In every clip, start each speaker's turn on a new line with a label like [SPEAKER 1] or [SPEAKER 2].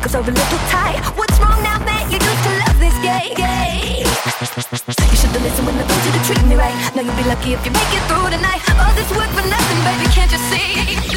[SPEAKER 1] ankles over a little tight. What's wrong now, man? You used to love this gay. You should've listened when I told you to treat me right. Now you'll be lucky if you make it through tonight. All this work for nothing, baby, can't you see?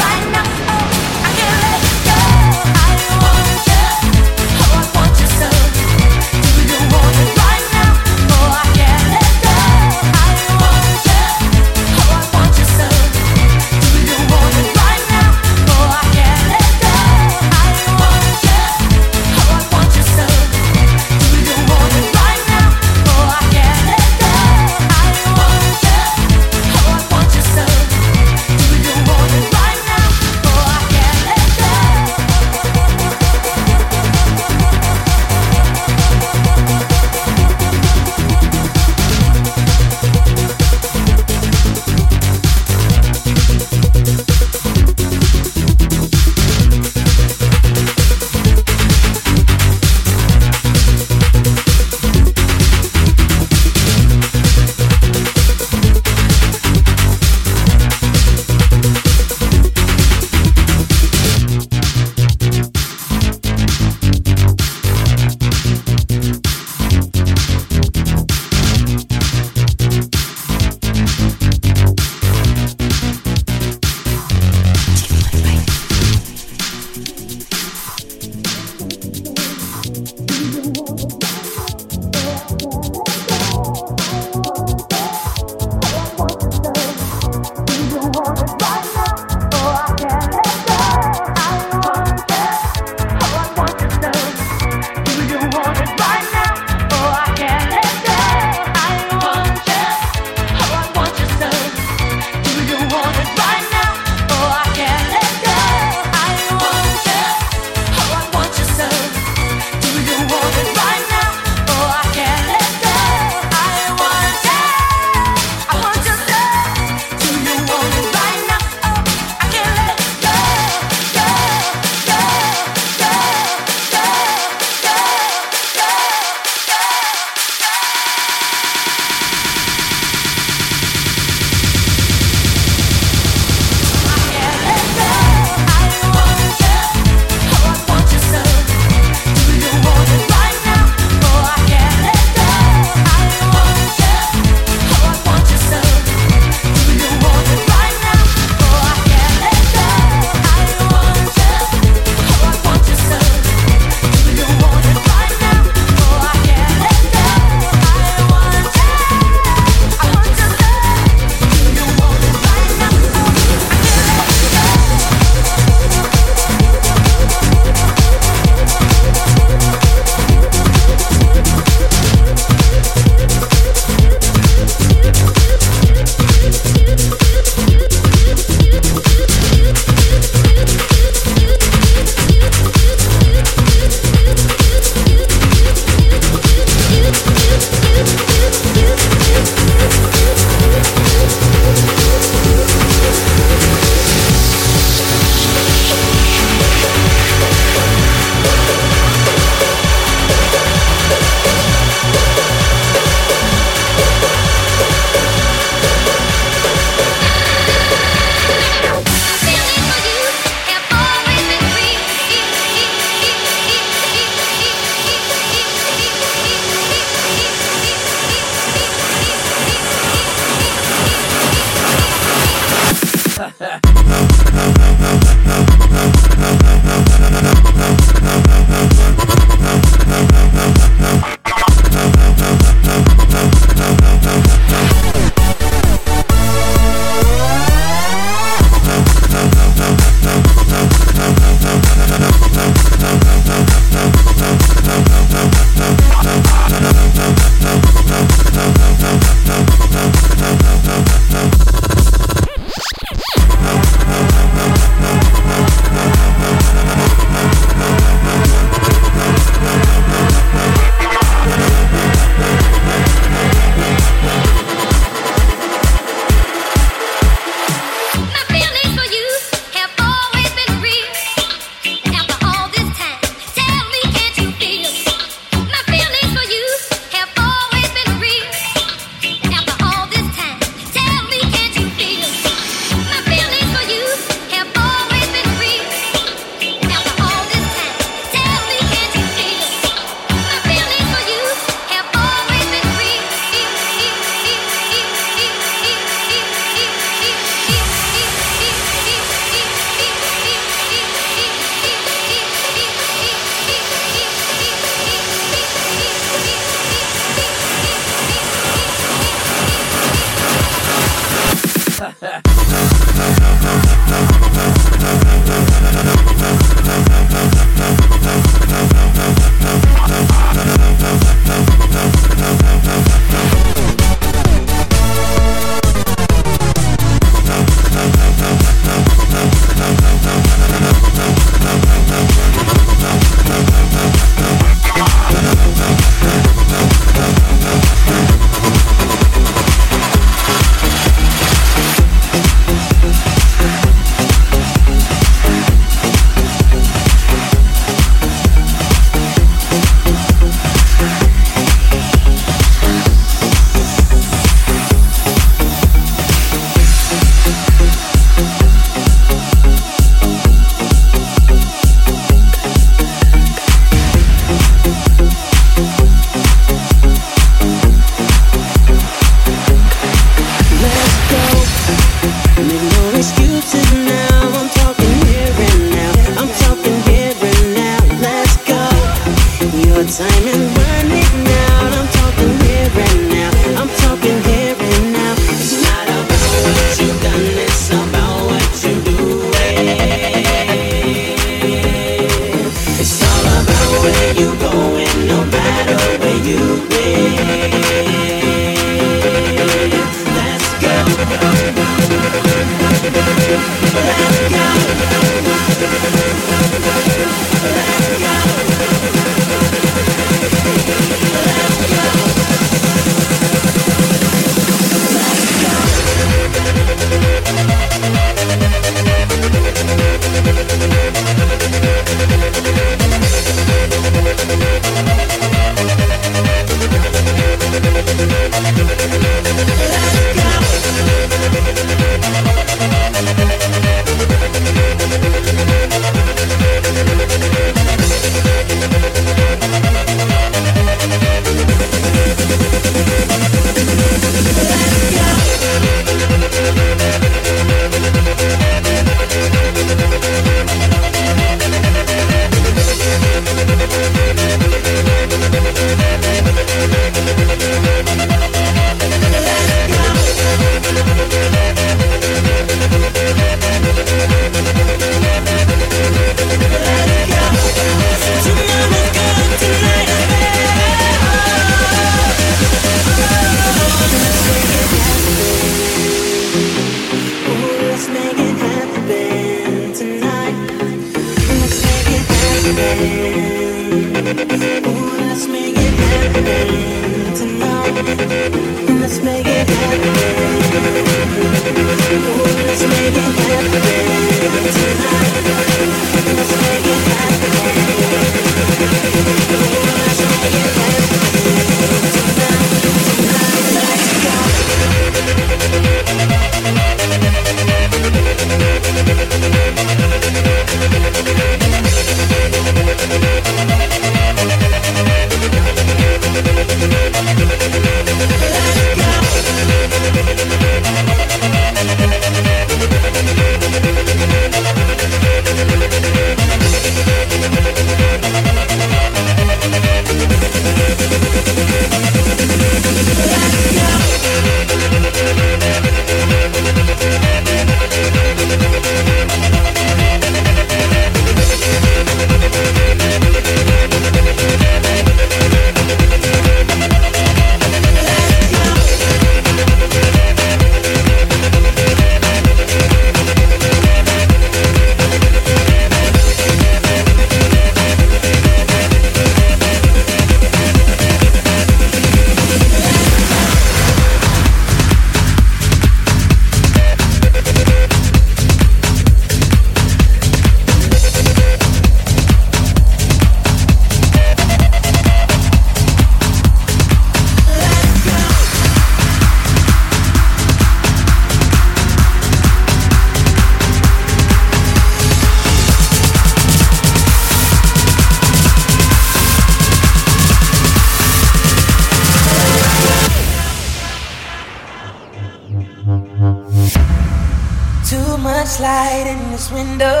[SPEAKER 1] light in this window.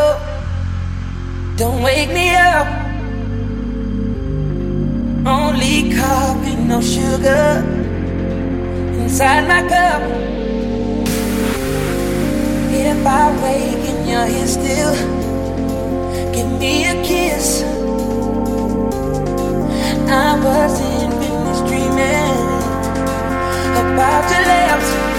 [SPEAKER 1] Don't
[SPEAKER 2] wake me up. Only coffee, no sugar inside my
[SPEAKER 3] cup. If I wake and you're here still, give me
[SPEAKER 4] a kiss. I wasn't finished dreaming about your lips.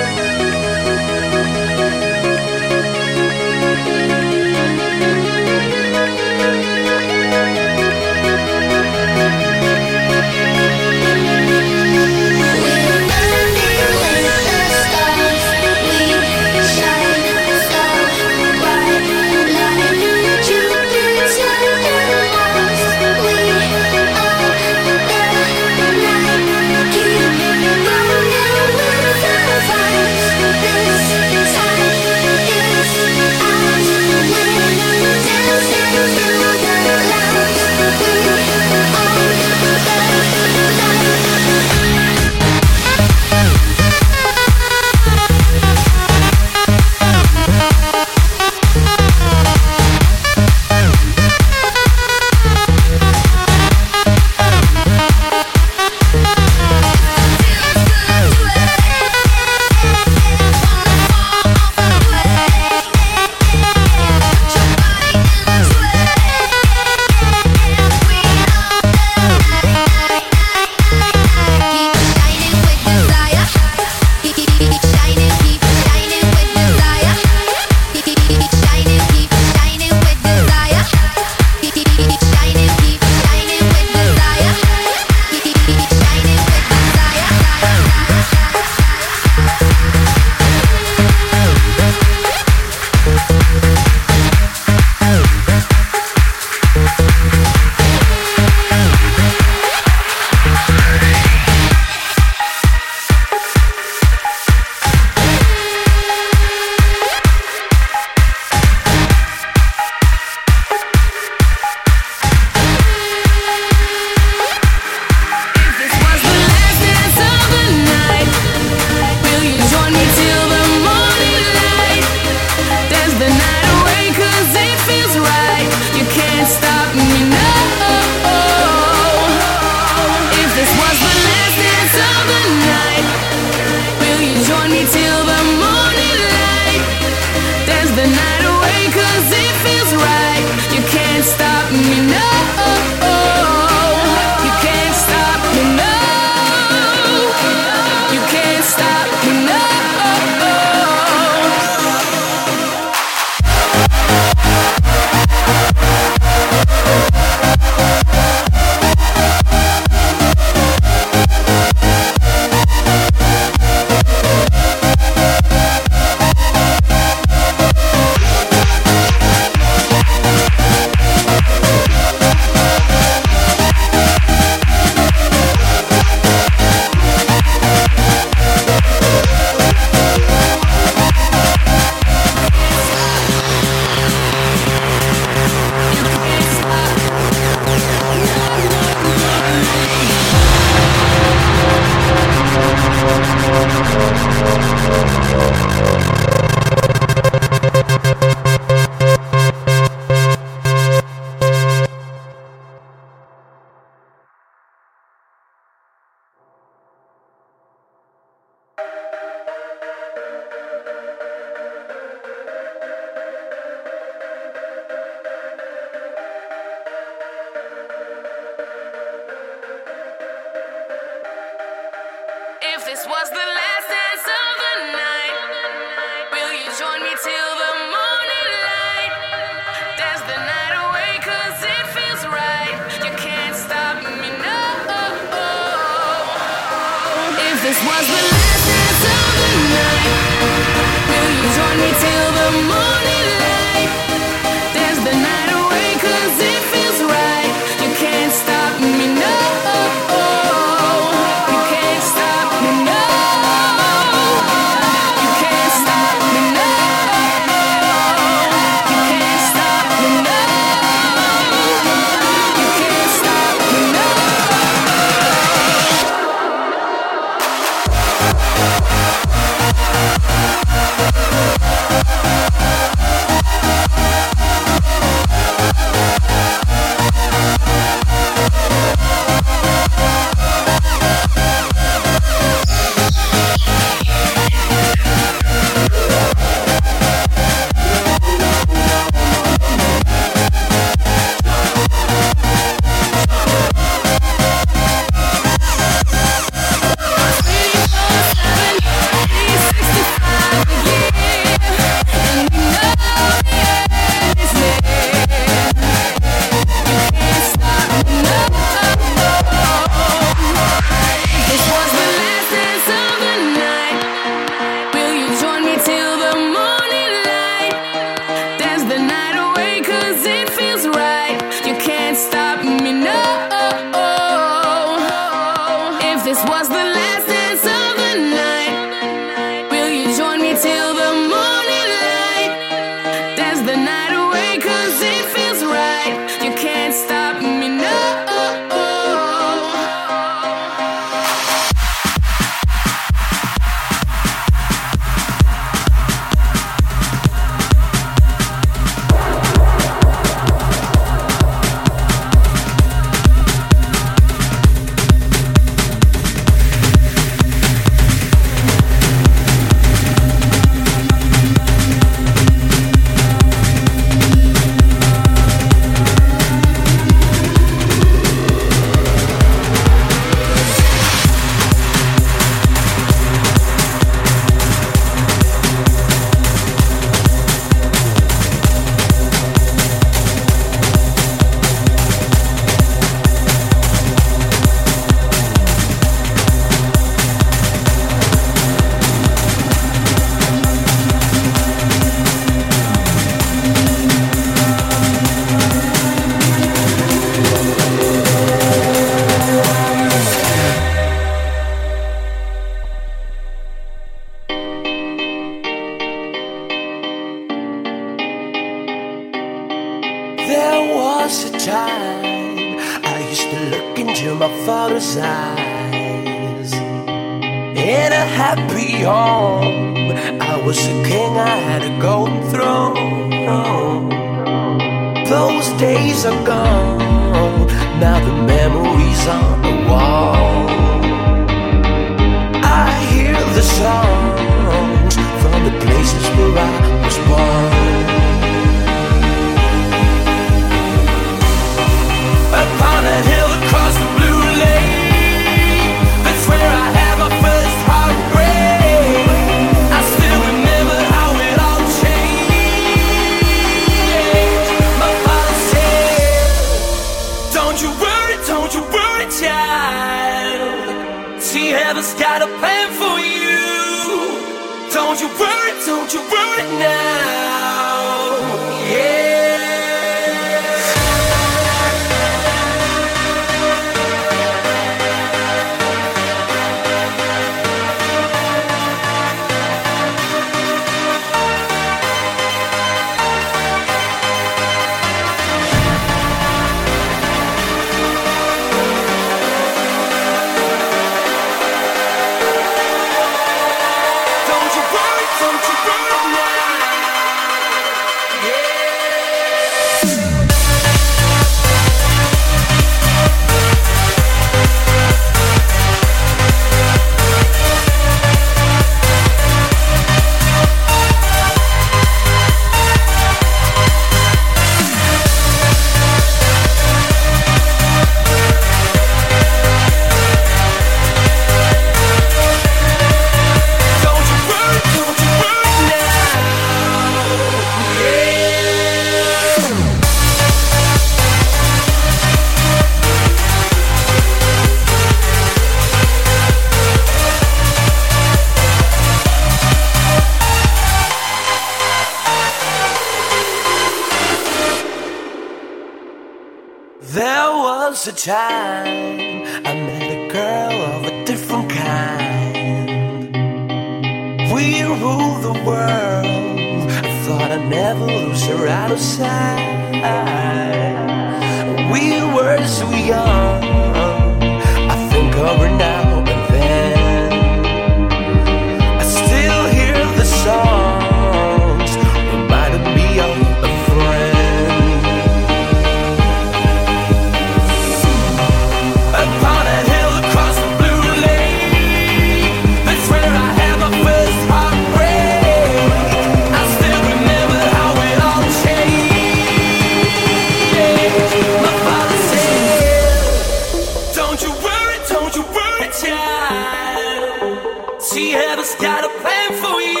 [SPEAKER 4] don't you worry, child. See, heaven's got a plan for you.